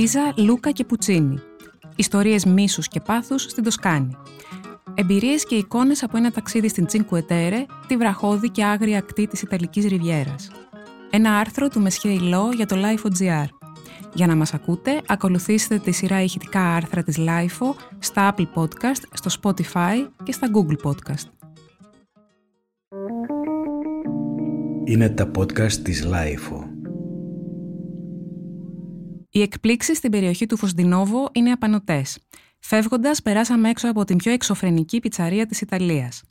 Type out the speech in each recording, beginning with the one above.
Πίζα, Λούκα και Πουτσίνι. Ιστορίες μίσους και πάθους στην Τοσκάνη. Εμπειρίες και εικόνες από ένα ταξίδι στην Τσίνκουετέρε, τη βραχώδη και άγρια ακτή της Ιταλικής Ριβιέρας. Ένα άρθρο του Μεσχέ Ιλό για το Life.gr. Για να μας ακούτε, ακολουθήστε τη σειρά ηχητικά άρθρα της LIFO στα Apple Podcast, στο Spotify και στα Google Podcast. Είναι τα podcast της LIFO. Οι εκπλήξεις στην περιοχή του Φωσντινόβο είναι απανοτές. Φεύγοντας, περάσαμε έξω από την πιο εξωφρενική πιτσαρία της Ιταλίας.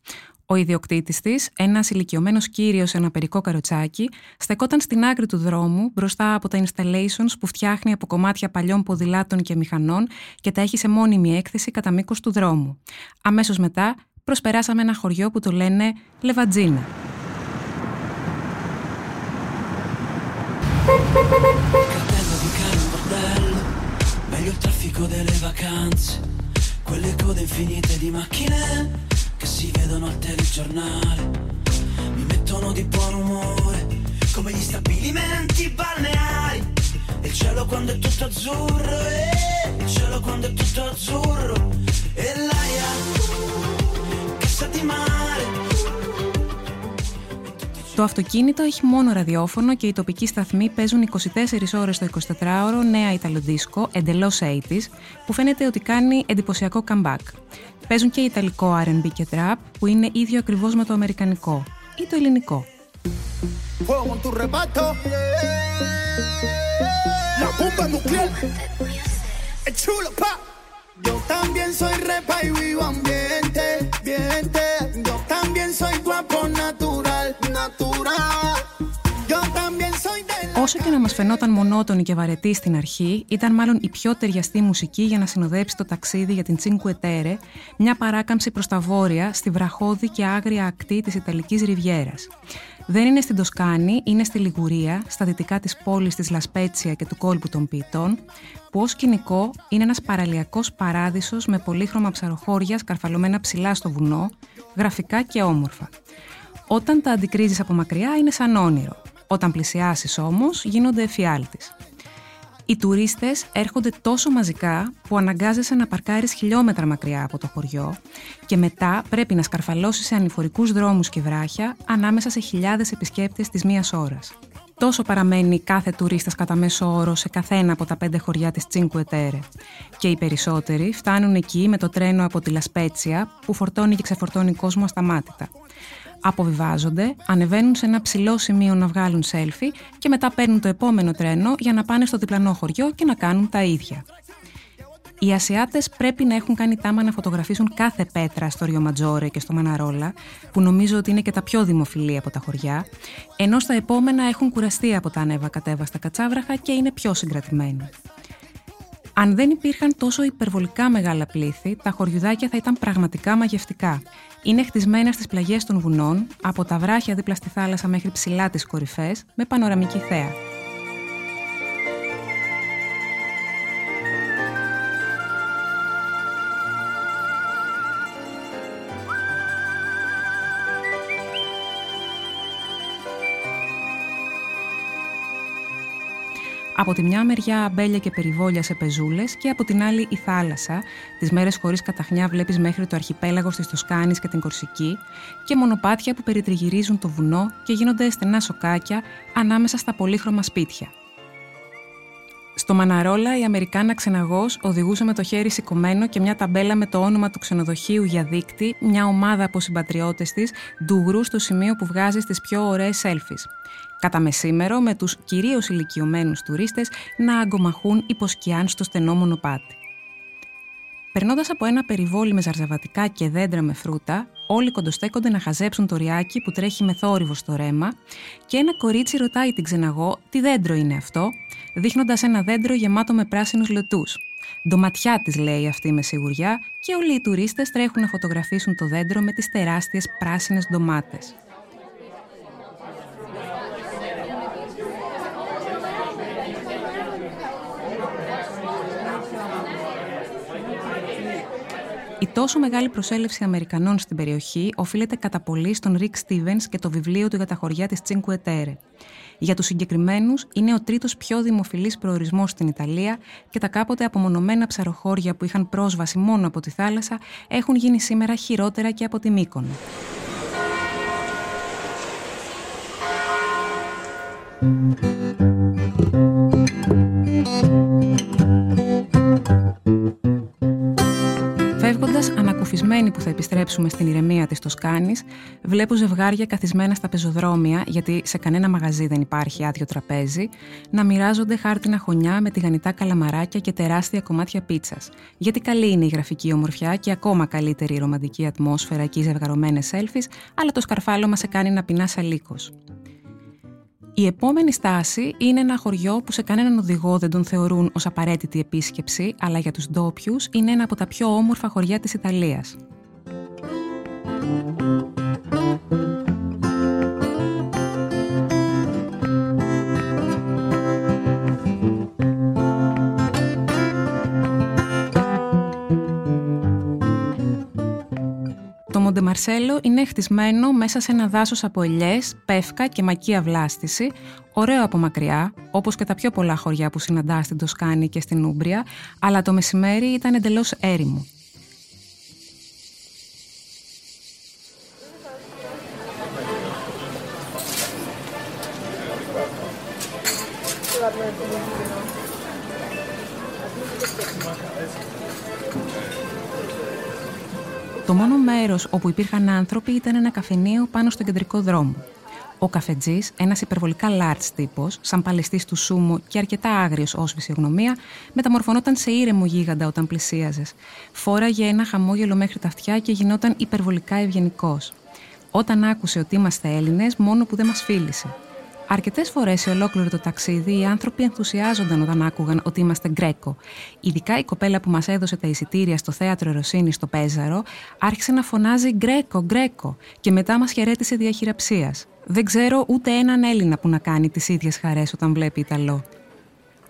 Ο ιδιοκτήτης της, ένας ηλικιωμένος κύριος σε ένα περικό καροτσάκι, στεκόταν στην άκρη του δρόμου μπροστά από τα installations που φτιάχνει από κομμάτια παλιών ποδηλάτων και μηχανών και τα έχει σε μόνιμη έκθεση κατά μήκος του δρόμου. Αμέσως μετά, προσπεράσαμε ένα χωριό που το λένε Λεβατζίνα. Traffico delle vacanze, quelle code infinite di macchine che si vedono al telegiornale. Mi mettono di buon umore, come gli stabilimenti balneari. Il cielo quando è tutto azzurro, eh, il cielo quando è tutto azzurro. E l'aria che sa di mare. Το αυτοκίνητο έχει μόνο ραδιόφωνο και οι τοπικοί σταθμοί παίζουν 24 ώρες το 24ωρο νέα Ιταλοντίσκο, εντελώς 80's, που φαίνεται ότι κάνει εντυπωσιακό comeback. Παίζουν και ιταλικό R&B και trap, που είναι ίδιο ακριβώς με το αμερικανικό ή το ελληνικό. Yo también soy repa y vivo ambiente, ambiente. Yo también soy guapo Όσο και να μας φαινόταν μονότονη και βαρετή στην αρχή, ήταν μάλλον η πιο ταιριαστή μουσική για να συνοδέψει το ταξίδι για την Cinque Terre, μια παράκαμψη προς τα βόρεια, στη βραχώδη και άγρια ακτή της Ιταλικής Ριβιέρας. Δεν είναι στην Τοσκάνη, είναι στη Λιγουρία, στα δυτικά της πόλης της Λασπέτσια και του κόλπου των ποιητών, που ως σκηνικό είναι ένας παραλιακός παράδεισος με πολύχρωμα ψαροχώρια σκαρφαλωμένα ψηλά στο βουνό, γραφικά και όμορφα. Όταν τα αντικρίζεις από μακριά είναι σαν όνειρο. Όταν πλησιάσεις όμως γίνονται εφιάλτης. Οι τουρίστες έρχονται τόσο μαζικά που αναγκάζεσαι να παρκάρεις χιλιόμετρα μακριά από το χωριό και μετά πρέπει να σκαρφαλώσεις σε ανηφορικούς δρόμους και βράχια ανάμεσα σε χιλιάδες επισκέπτες της μίας ώρας. Τόσο παραμένει κάθε τουρίστας κατά μέσο όρο σε καθένα από τα πέντε χωριά της Τσίνκου Ετέρε. Και οι περισσότεροι φτάνουν εκεί με το τρένο από τη Λασπέτσια που φορτώνει και ξεφορτώνει κόσμο ασταμάτητα αποβιβάζονται, ανεβαίνουν σε ένα ψηλό σημείο να βγάλουν selfie και μετά παίρνουν το επόμενο τρένο για να πάνε στο διπλανό χωριό και να κάνουν τα ίδια. Οι Ασιάτες πρέπει να έχουν κάνει τάμα να φωτογραφίσουν κάθε πέτρα στο Ριο και στο Μαναρόλα, που νομίζω ότι είναι και τα πιο δημοφιλή από τα χωριά, ενώ στα επόμενα έχουν κουραστεί από τα ανέβα κατέβα στα κατσάβραχα και είναι πιο συγκρατημένοι. Αν δεν υπήρχαν τόσο υπερβολικά μεγάλα πλήθη, τα χωριουδάκια θα ήταν πραγματικά μαγευτικά. Είναι χτισμένα στις πλαγιές των βουνών, από τα βράχια δίπλα στη θάλασσα μέχρι ψηλά τις κορυφές, με πανοραμική θέα. Από τη μια μεριά αμπέλια και περιβόλια σε πεζούλες και από την άλλη η θάλασσα. Τις μέρες χωρίς καταχνιά βλέπεις μέχρι το αρχιπέλαγος της Τοσκάνης και την Κορσική και μονοπάτια που περιτριγυρίζουν το βουνό και γίνονται στενά σοκάκια ανάμεσα στα πολύχρωμα σπίτια. Στο Μαναρόλα, η Αμερικάνα ξεναγός οδηγούσε με το χέρι σηκωμένο και μια ταμπέλα με το όνομα του ξενοδοχείου για δίκτυ, μια ομάδα από συμπατριώτες της, ντουγρού στο σημείο που βγάζει τις πιο ωραίες selfies. Κατά μεσήμερο, με τους κυρίως ηλικιωμένους τουρίστες να αγκομαχούν υποσκιάν στο στενό μονοπάτι. Περνώντας από ένα περιβόλι με ζαρζαβατικά και δέντρα με φρούτα, όλοι κοντοστέκονται να χαζέψουν το ριάκι που τρέχει με θόρυβο στο ρέμα και ένα κορίτσι ρωτάει την ξεναγό τι δέντρο είναι αυτό, δείχνοντας ένα δέντρο γεμάτο με πράσινους λετούς. Ντοματιά της λέει αυτή με σιγουριά και όλοι οι τουρίστες τρέχουν να φωτογραφίσουν το δέντρο με τις τεράστιες πράσινες ντομάτες. Η τόσο μεγάλη προσέλευση Αμερικανών στην περιοχή οφείλεται κατά πολύ στον Ρικ Στίβεν και το βιβλίο του για τα χωριά της Τσίνκου Ετέρε. Για τους συγκεκριμένους είναι ο τρίτος πιο δημοφιλής προορισμός στην Ιταλία και τα κάποτε απομονωμένα ψαροχώρια που είχαν πρόσβαση μόνο από τη θάλασσα έχουν γίνει σήμερα χειρότερα και από τη Μύκονο. Φεύγοντα, ανακουφισμένοι που θα επιστρέψουμε στην ηρεμία της Τοσκάνη, βλέπω ζευγάρια καθισμένα στα πεζοδρόμια, γιατί σε κανένα μαγαζί δεν υπάρχει άδειο τραπέζι, να μοιράζονται χάρτινα χωνιά με τηγανιτά καλαμαράκια και τεράστια κομμάτια πίτσας. Γιατί καλή είναι η γραφική ομορφιά και ακόμα καλύτερη η ρομαντική ατμόσφαιρα και οι ζευγαρωμένες selfies, αλλά το σκαρφάλωμα σε κάνει να πεινάς αλίκος. Η επόμενη στάση είναι ένα χωριό που σε κανέναν οδηγό δεν τον θεωρούν ως απαραίτητη επίσκεψη, αλλά για τους ντόπιους είναι ένα από τα πιο όμορφα χωριά της Ιταλίας. Μαρσέλο είναι χτισμένο μέσα σε ένα δάσος από ελιές, πεύκα και μακία βλάστηση, ωραίο από μακριά, όπως και τα πιο πολλά χωριά που συναντά στην Τοσκάνη και στην Ούμπρια, αλλά το μεσημέρι ήταν εντελώς έρημο. Το μόνο μέρος όπου υπήρχαν άνθρωποι ήταν ένα καφενείο πάνω στον κεντρικό δρόμο. Ο καφετζής, ένας υπερβολικά large τύπος, σαν παλαιστής του σούμου και αρκετά άγριος ως φυσιογνωμία, μεταμορφωνόταν σε ήρεμο γίγαντα όταν πλησίαζες. Φόραγε ένα χαμόγελο μέχρι τα αυτιά και γινόταν υπερβολικά ευγενικός. Όταν άκουσε ότι είμαστε Έλληνες, μόνο που δεν μας φίλησε. Αρκετές φορές σε ολόκληρο το ταξίδι οι άνθρωποι ενθουσιάζονταν όταν άκουγαν ότι είμαστε Γκρέκο. Ειδικά η κοπέλα που μας έδωσε τα εισιτήρια στο θέατρο Ρωσίνη στο Πέζαρο άρχισε να φωνάζει Γκρέκο, Γκρέκο και μετά μας χαιρέτησε διαχειραψίας. Δεν ξέρω ούτε έναν Έλληνα που να κάνει τις ίδιες χαρές όταν βλέπει Ιταλό.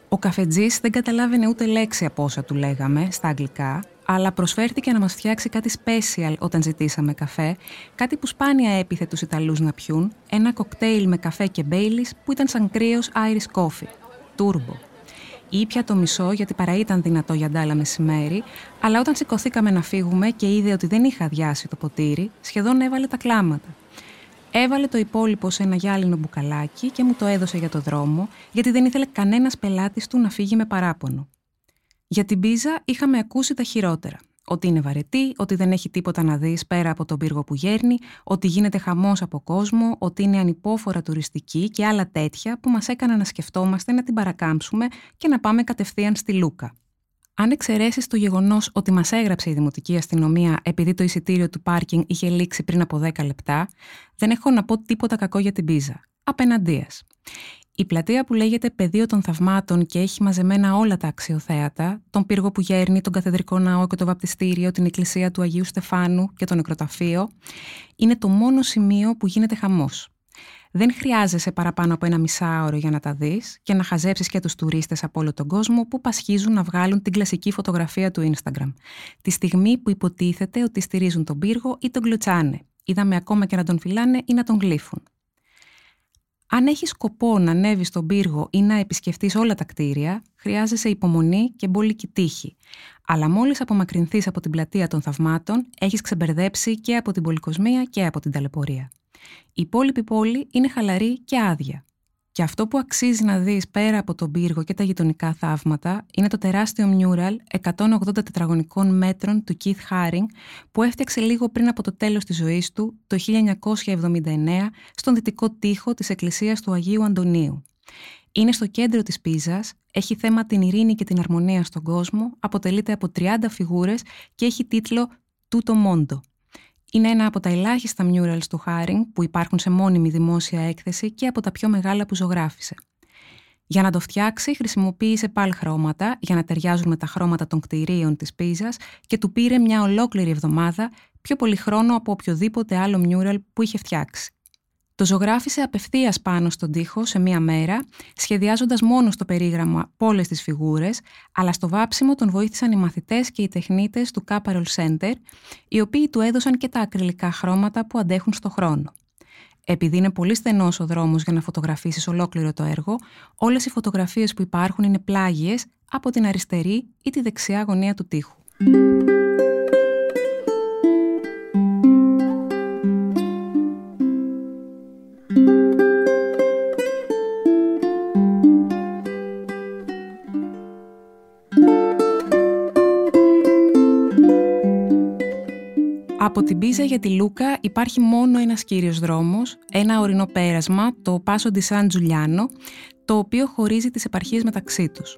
Ο καφετζής δεν καταλάβαινε ούτε λέξη από όσα του λέγαμε στα αγγλικά, αλλά προσφέρθηκε να μας φτιάξει κάτι special όταν ζητήσαμε καφέ, κάτι που σπάνια έπιθε τους Ιταλούς να πιούν, ένα κοκτέιλ με καφέ και μπέιλις που ήταν σαν κρύος Irish coffee, turbo. Ήπια το μισό γιατί παρά ήταν δυνατό για ντάλα μεσημέρι, αλλά όταν σηκωθήκαμε να φύγουμε και είδε ότι δεν είχα αδειάσει το ποτήρι, σχεδόν έβαλε τα κλάματα. Έβαλε το υπόλοιπο σε ένα γυάλινο μπουκαλάκι και μου το έδωσε για το δρόμο, γιατί δεν ήθελε κανένας πελάτης του να φύγει με παράπονο. Για την πίζα είχαμε ακούσει τα χειρότερα. Ότι είναι βαρετή, ότι δεν έχει τίποτα να δεις πέρα από τον πύργο που γέρνει, ότι γίνεται χαμός από κόσμο, ότι είναι ανυπόφορα τουριστική και άλλα τέτοια που μας έκαναν να σκεφτόμαστε να την παρακάμψουμε και να πάμε κατευθείαν στη Λούκα. Αν εξαιρέσεις το γεγονός ότι μας έγραψε η Δημοτική Αστυνομία επειδή το εισιτήριο του πάρκινγκ είχε λήξει πριν από 10 λεπτά, δεν έχω να πω τίποτα κακό για την πίζα. Απέναντίας. Η πλατεία που λέγεται Πεδίο των Θαυμάτων και έχει μαζεμένα όλα τα αξιοθέατα, τον πύργο που γέρνει, τον καθεδρικό ναό και το βαπτιστήριο, την εκκλησία του Αγίου Στεφάνου και το νεκροταφείο, είναι το μόνο σημείο που γίνεται χαμός. Δεν χρειάζεσαι παραπάνω από ένα μισάωρο για να τα δεις και να χαζέψεις και τους τουρίστες από όλο τον κόσμο που πασχίζουν να βγάλουν την κλασική φωτογραφία του Instagram. Τη στιγμή που υποτίθεται ότι στηρίζουν τον πύργο ή τον κλωτσάνε. Είδαμε ακόμα και να τον φυλάνε ή να τον γλύφουν. Αν έχεις σκοπό να ανέβεις στον πύργο ή να επισκεφτείς όλα τα κτίρια, χρειάζεσαι υπομονή και μπόλικη τύχη. Αλλά μόλις απομακρυνθείς από την πλατεία των θαυμάτων, έχεις ξεμπερδέψει και από την πολυκοσμία και από την ταλαιπωρία. Η υπόλοιπη πόλη είναι χαλαρή και άδεια. Και αυτό που αξίζει να δεις πέρα από τον πύργο και τα γειτονικά θαύματα είναι το τεράστιο μιούραλ 180 τετραγωνικών μέτρων του Keith Haring που έφτιαξε λίγο πριν από το τέλος της ζωής του το 1979 στον δυτικό τοίχο της εκκλησίας του Αγίου Αντωνίου. Είναι στο κέντρο της Πίζας, έχει θέμα την ειρήνη και την αρμονία στον κόσμο, αποτελείται από 30 φιγούρες και έχει τίτλο «Τούτο Μόντο», είναι ένα από τα ελάχιστα murals του Χάρινγκ που υπάρχουν σε μόνιμη δημόσια έκθεση και από τα πιο μεγάλα που ζωγράφισε. Για να το φτιάξει, χρησιμοποίησε πάλι χρώματα για να ταιριάζουν με τα χρώματα των κτηρίων της Πίζας και του πήρε μια ολόκληρη εβδομάδα πιο πολύ χρόνο από οποιοδήποτε άλλο μιούραλ που είχε φτιάξει. Το ζωγράφισε απευθείας πάνω στον τοίχο σε μία μέρα, σχεδιάζοντας μόνο στο περίγραμμα από όλες τις φιγούρες, αλλά στο βάψιμο τον βοήθησαν οι μαθητές και οι τεχνίτες του Caparol Center, οι οποίοι του έδωσαν και τα ακριλικά χρώματα που αντέχουν στο χρόνο. Επειδή είναι πολύ στενός ο δρόμος για να φωτογραφίσεις ολόκληρο το έργο, όλες οι φωτογραφίες που υπάρχουν είναι πλάγιες από την αριστερή ή τη δεξιά γωνία του τοίχου. Από την Πίζα για τη Λούκα υπάρχει μόνο ένας κύριος δρόμος, ένα ορεινό πέρασμα, το Πάσο di San Giuliano, το οποίο χωρίζει τις επαρχίες μεταξύ τους.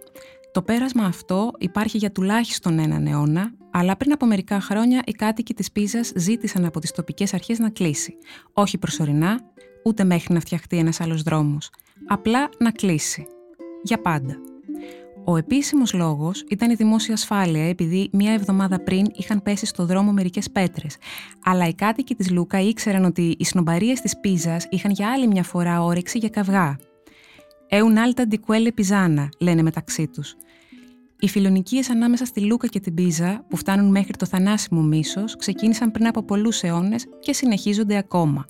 Το πέρασμα αυτό υπάρχει για τουλάχιστον έναν αιώνα, αλλά πριν από μερικά χρόνια οι κάτοικοι της Πίζας ζήτησαν από τις τοπικές αρχές να κλείσει. Όχι προσωρινά, ούτε μέχρι να φτιαχτεί ένας άλλος δρόμος. Απλά να κλείσει. Για πάντα. Ο επίσημος λόγος ήταν η δημόσια ασφάλεια, επειδή μία εβδομάδα πριν είχαν πέσει στο δρόμο μερικές πέτρες. Αλλά οι κάτοικοι της Λούκα ήξεραν ότι οι σνομπαρίες της Πίζας είχαν για άλλη μια φορά όρεξη για καυγά. Εουν άλτα ντικουέλε πιζάνα, λένε μεταξύ τους. Οι φιλονικίες ανάμεσα στη Λούκα και την Πίζα, που φτάνουν μέχρι το θανάσιμο μίσος, ξεκίνησαν πριν από πολλούς αιώνες και συνεχίζονται ακόμα.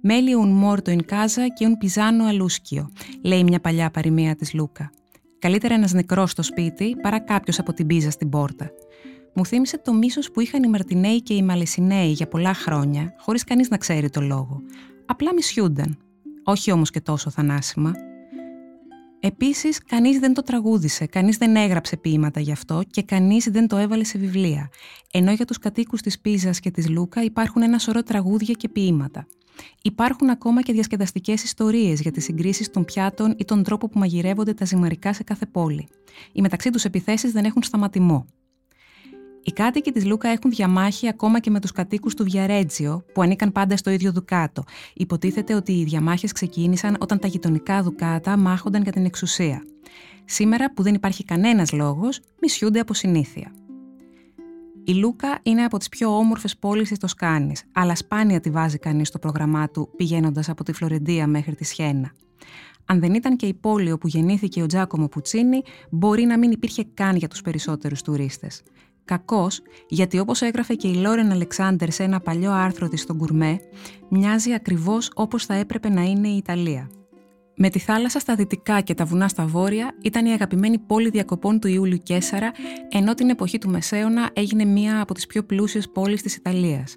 Μέλι un μόρτο in casa και un πιζάνο αλούσκιο, λέει μια παλιά παροιμία της Λούκα. Καλύτερα ένας νεκρός στο σπίτι παρά κάποιος από την πίζα στην πόρτα. Μου θύμισε το μίσος που είχαν οι Μαρτινέοι και οι Μαλαισινέοι για πολλά χρόνια, χωρίς κανείς να ξέρει το λόγο. Απλά μισιούνταν. Όχι όμως και τόσο θανάσιμα. Επίσης, κανείς δεν το τραγούδισε, κανείς δεν έγραψε ποίηματα γι' αυτό και κανείς δεν το έβαλε σε βιβλία. Ενώ για τους κατοίκους της Πίζας και της Λούκα υπάρχουν ένα σωρό τραγούδια και ποίηματα. Υπάρχουν ακόμα και διασκεδαστικές ιστορίες για τις συγκρίσεις των πιάτων ή τον τρόπο που μαγειρεύονται τα ζυμαρικά σε κάθε πόλη. Οι μεταξύ τους επιθέσεις δεν έχουν σταματημό. Οι κάτοικοι της Λούκα έχουν διαμάχη ακόμα και με τους κατοίκους του Βιαρέτζιο, που ανήκαν πάντα στο ίδιο δουκάτο. Υποτίθεται ότι οι διαμάχες ξεκίνησαν όταν τα γειτονικά δουκάτα μάχονταν για την εξουσία. Σήμερα, που δεν υπάρχει κανένας λόγος, μισιούνται από συνήθεια. Η Λούκα είναι από τις πιο όμορφες πόλεις της Τοσκάνης, αλλά σπάνια τη βάζει κανείς στο πρόγραμμά του πηγαίνοντας από τη Φλωρεντία μέχρι τη Σιένα. Αν δεν ήταν και η πόλη όπου γεννήθηκε ο Τζάκομο Πουτσίνη, μπορεί να μην υπήρχε καν για τους περισσότερους τουρίστες. Κακό, γιατί όπως έγραφε και η Λόρεν Αλεξάνδερ σε ένα παλιό άρθρο της στον Κουρμέ, μοιάζει ακριβώς όπως θα έπρεπε να είναι η Ιταλία. Με τη θάλασσα στα δυτικά και τα βουνά στα βόρεια ήταν η αγαπημένη πόλη διακοπών του Ιούλιου Κέσσαρα, ενώ την εποχή του Μεσαίωνα έγινε μία από τις πιο πλούσιες πόλεις της Ιταλίας.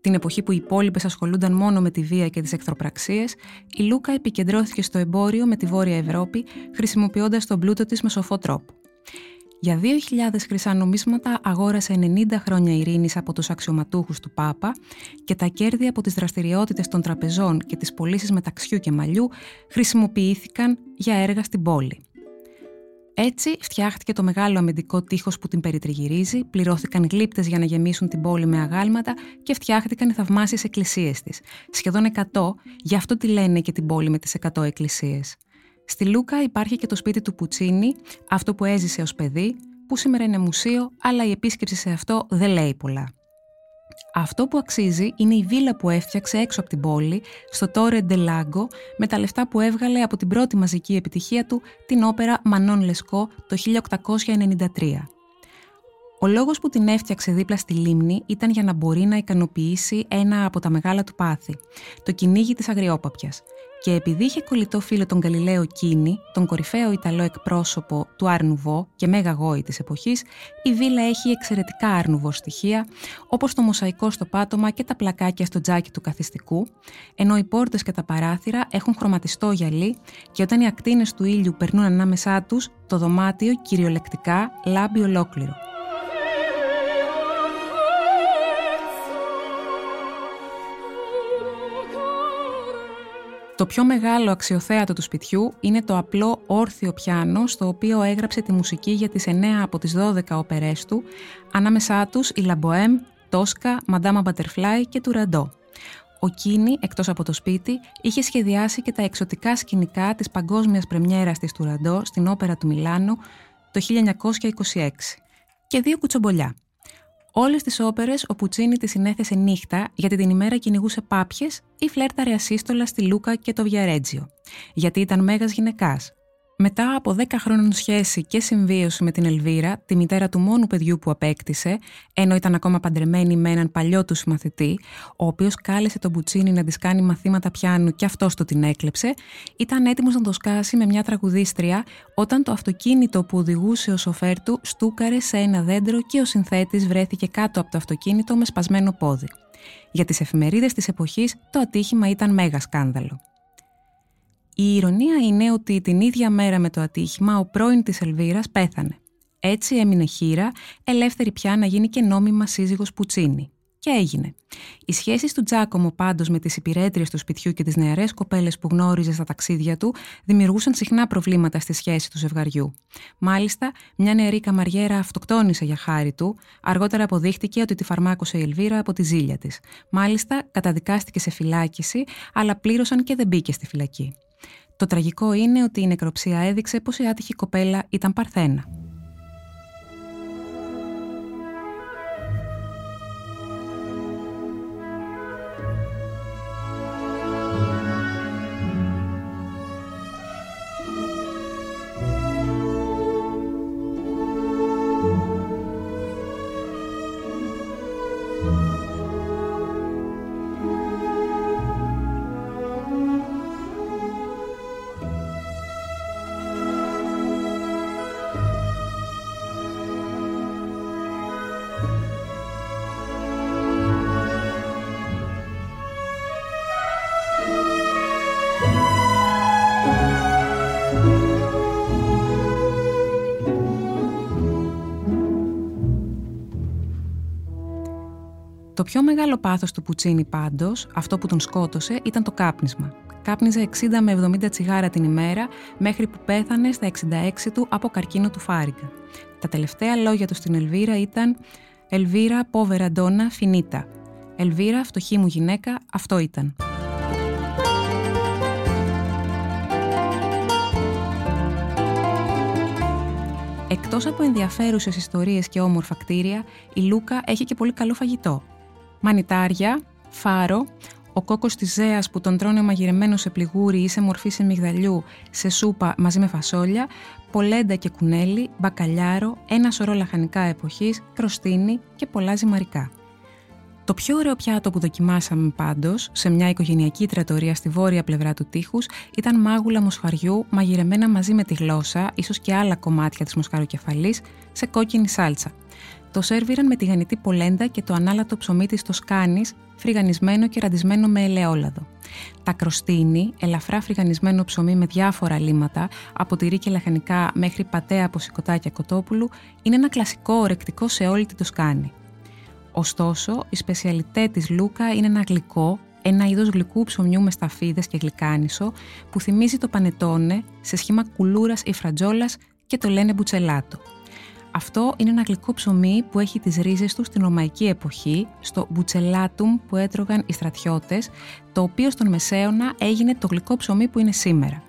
Την εποχή που οι υπόλοιπες ασχολούνταν μόνο με τη βία και τις εχθροπραξίες, η Λούκα επικεντρώθηκε στο εμπόριο με τη Βόρεια Ευρώπη, χρησιμοποιώντας τον πλούτο της με σοφό τρόπο. Για 2.000 χρυσά νομίσματα αγόρασε 90 χρόνια ειρήνης από τους αξιωματούχους του Πάπα και τα κέρδη από τις δραστηριότητες των τραπεζών και τις πωλήσεις μεταξιού και μαλλιού χρησιμοποιήθηκαν για έργα στην πόλη. Έτσι φτιάχτηκε το μεγάλο αμυντικό τείχος που την περιτριγυρίζει, πληρώθηκαν γλύπτες για να γεμίσουν την πόλη με αγάλματα και φτιάχτηκαν οι θαυμάσιες εκκλησίες της. Σχεδόν 100, γι' αυτό τη λένε και την πόλη με τις 100 εκκλησίες. Στη Λούκα υπάρχει και το σπίτι του Πουτσίνη, αυτό που έζησε ως παιδί, που σήμερα είναι μουσείο, αλλά η επίσκεψη σε αυτό δεν λέει πολλά. Αυτό που αξίζει είναι η βίλα που έφτιαξε έξω από την πόλη, στο Τόρε Ντελάγκο, με τα λεφτά που έβγαλε από την πρώτη μαζική επιτυχία του, την όπερα Μανών Λεσκό το 1893. Ο λόγος που την έφτιαξε δίπλα στη λίμνη ήταν για να μπορεί να ικανοποιήσει ένα από τα μεγάλα του πάθη, το κυνήγι της αγριόπαπιας. Και επειδή είχε κολλητό φίλο τον Γαλιλαίο Κίνη, τον κορυφαίο Ιταλό εκπρόσωπο του Αρνουβό και μέγα γόη της εποχής, η βίλα έχει εξαιρετικά Αρνουβό στοιχεία, όπως το μοσαϊκό στο πάτωμα και τα πλακάκια στο τζάκι του καθιστικού, ενώ οι πόρτες και τα παράθυρα έχουν χρωματιστό γυαλί και όταν οι ακτίνες του ήλιου περνούν ανάμεσά τους, το δωμάτιο κυριολεκτικά λάμπει ολόκληρο. Το πιο μεγάλο αξιοθέατο του σπιτιού είναι το απλό όρθιο πιάνο στο οποίο έγραψε τη μουσική για τις 9 από τις 12 όπερές του, ανάμεσά τους η La Bohème, Τόσκα, Madama Butterfly και Τουραντότ. Ο Κίνη, εκτός από το σπίτι, είχε σχεδιάσει και τα εξωτικά σκηνικά της παγκόσμιας πρεμιέρας της Τουραντό στην όπερα του Μιλάνου το 1926 και δύο κουτσομπολιά. Όλες τις όπερες ο Πουτσίνη τη συνέθεσε νύχτα γιατί την ημέρα κυνηγούσε πάπιες ή φλέρταρε ασύστολα στη Λούκα και το Βιαρέτζιο. Γιατί ήταν μέγας γυναικάς. Μετά από 10 χρόνων σχέση και συμβίωση με την Ελβίρα, τη μητέρα του μόνου παιδιού που απέκτησε, ενώ ήταν ακόμα παντρεμένη με έναν παλιό του συμμαθητή, ο οποίος κάλεσε τον Μπουτσίνη να της κάνει μαθήματα πιάνου και αυτός το την έκλεψε, ήταν έτοιμος να το σκάσει με μια τραγουδίστρια όταν το αυτοκίνητο που οδηγούσε ο σοφέρ του στούκαρε σε ένα δέντρο και ο συνθέτης βρέθηκε κάτω από το αυτοκίνητο με σπασμένο πόδι. Για τις εφημερίδες της εποχής, το ατύχημα ήταν μέγα σκάνδαλο. Η ηρωνία είναι ότι την ίδια μέρα με το ατύχημα ο πρώην της Ελβίρας πέθανε. Έτσι έμεινε χείρα, ελεύθερη πια να γίνει και νόμιμα σύζυγος Πουτσίνη. Και έγινε. Οι σχέσεις του Τζάκομο πάντως με τις υπηρέτριες του σπιτιού και τις νεαρές κοπέλες που γνώριζε στα ταξίδια του δημιουργούσαν συχνά προβλήματα στη σχέση του ζευγαριού. Μάλιστα, μια νεαρή καμαριέρα αυτοκτόνησε για χάρη του, αργότερα αποδείχτηκε ότι τη φαρμάκωσε η Ελβίρα από τη ζήλια της. Μάλιστα, καταδικάστηκε σε φυλάκιση, αλλά πλήρωσαν και δεν μπήκε στη φυλακή. Το τραγικό είναι ότι η νεκροψία έδειξε πως η άτυχη κοπέλα ήταν παρθένα. Το πιο μεγάλο πάθος του Πουτσίνη πάντως, αυτό που τον σκότωσε, ήταν το κάπνισμα. Κάπνιζε 60 με 70 τσιγάρα την ημέρα μέχρι που πέθανε στα 66 του από καρκίνο του φάριγγα. Τα τελευταία λόγια του στην Ελβίρα ήταν «Ελβίρα, πόβερα ντόνα, φινίτα». «Ελβίρα, φτωχή μου γυναίκα, αυτό ήταν». Εκτός από ενδιαφέρουσες ιστορίες και όμορφα κτίρια, η Λούκα έχει και πολύ καλό φαγητό μανιτάρια, φάρο, ο κόκος της Ζέας που τον τρώνε μαγειρεμένος σε πληγούρι ή σε μορφή σε μυγδαλιού, σε σούπα μαζί με φασόλια, πολέντα και κουνέλι, μπακαλιάρο, ένα σωρό λαχανικά εποχής, κροστίνη και πολλά ζυμαρικά. Το πιο ωραίο πιάτο που δοκιμάσαμε πάντως σε μια οικογενειακή τρατορία στη βόρεια πλευρά του τείχους ήταν μάγουλα μοσχαριού μαγειρεμένα μαζί με τη γλώσσα, ίσως και άλλα κομμάτια της μοσχαροκεφαλής, σε κόκκινη σάλτσα. Το σέρβιραν με τη γανιτή πολέντα και το ανάλατο ψωμί της Τοσκάνη, φρυγανισμένο και ραντισμένο με ελαιόλαδο. Τα κροστίνη, ελαφρά φρυγανισμένο ψωμί με διάφορα λίματα, από τυρί και λαχανικά μέχρι πατέα από σηκωτάκια κοτόπουλου, είναι ένα κλασικό ορεκτικό σε όλη τη Τοσκάνη. Ωστόσο, η σπεσιαλιτέ της Λούκα είναι ένα γλυκό, ένα είδος γλυκού ψωμιού με σταφίδες και γλυκάνισο, που θυμίζει το πανετόνε σε σχήμα κουλούρας ή φρατζόλα και το λένε μπουτσελάτο. Αυτό είναι ένα γλυκό ψωμί που έχει τις ρίζες του στην Ρωμαϊκή εποχή, στο μπουτσελάτουμ που έτρωγαν οι στρατιώτες, το οποίο στον Μεσαίωνα έγινε το γλυκό ψωμί που είναι σήμερα.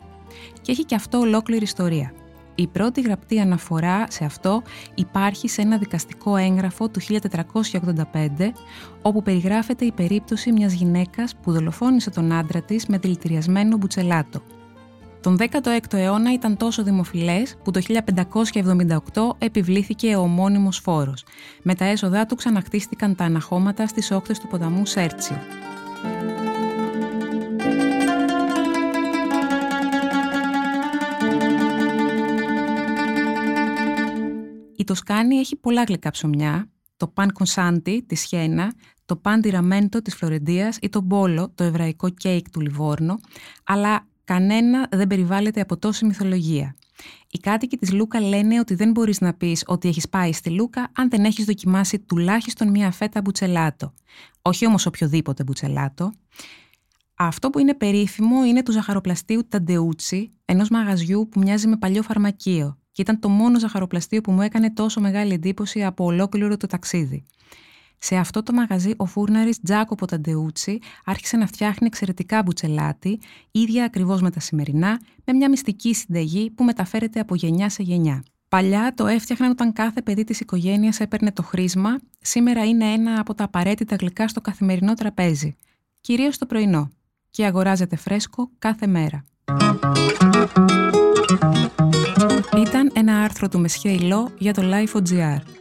Και έχει και αυτό ολόκληρη ιστορία. Η πρώτη γραπτή αναφορά σε αυτό υπάρχει σε ένα δικαστικό έγγραφο του 1485, όπου περιγράφεται η περίπτωση μιας γυναίκας που δολοφόνησε τον άντρα της με δηλητηριασμένο μπουτσελάτο. Τον 16ο αιώνα ήταν τόσο δημοφιλές που το 1578 επιβλήθηκε ο ομώνυμος φόρος. Με τα έσοδά του ξαναχτίστηκαν τα αναχώματα στις όχθες του ποταμού Σέρτσιο. Η Τοσκάνη έχει πολλά γλυκά ψωμιά, το παν κονσάντι της Σιένα, το παν τυραμέντο της Φλωρεντίας ή το μπόλο, το εβραϊκό κέικ του Λιβόρνο, αλλά Κανένα δεν περιβάλλεται από τόση μυθολογία. Οι κάτοικοι της Λούκα λένε ότι δεν μπορείς να πεις ότι έχεις πάει στη Λούκα αν δεν έχεις δοκιμάσει τουλάχιστον μία φέτα μπουτσελάτο. Όχι όμως οποιοδήποτε μπουτσελάτο. Αυτό που είναι περίφημο είναι του ζαχαροπλαστείου Ταντεούτσι, ενός μαγαζιού που μοιάζει με παλιό φαρμακείο, και ήταν το μόνο ζαχαροπλαστείο που μου έκανε τόσο μεγάλη εντύπωση από ολόκληρο το ταξίδι. Σε αυτό το μαγαζί ο φούρναρης Τζάκοπο Ταντεούτσι άρχισε να φτιάχνει εξαιρετικά μπουτσελάτι, ίδια ακριβώς με τα σημερινά, με μια μυστική συνταγή που μεταφέρεται από γενιά σε γενιά. Παλιά το έφτιαχναν όταν κάθε παιδί της οικογένειας έπαιρνε το χρήσμα, σήμερα είναι ένα από τα απαραίτητα γλυκά στο καθημερινό τραπέζι, κυρίως το πρωινό, και αγοράζεται φρέσκο κάθε μέρα. άρθρο του Μεσχέ Ιλό για το Life.gr.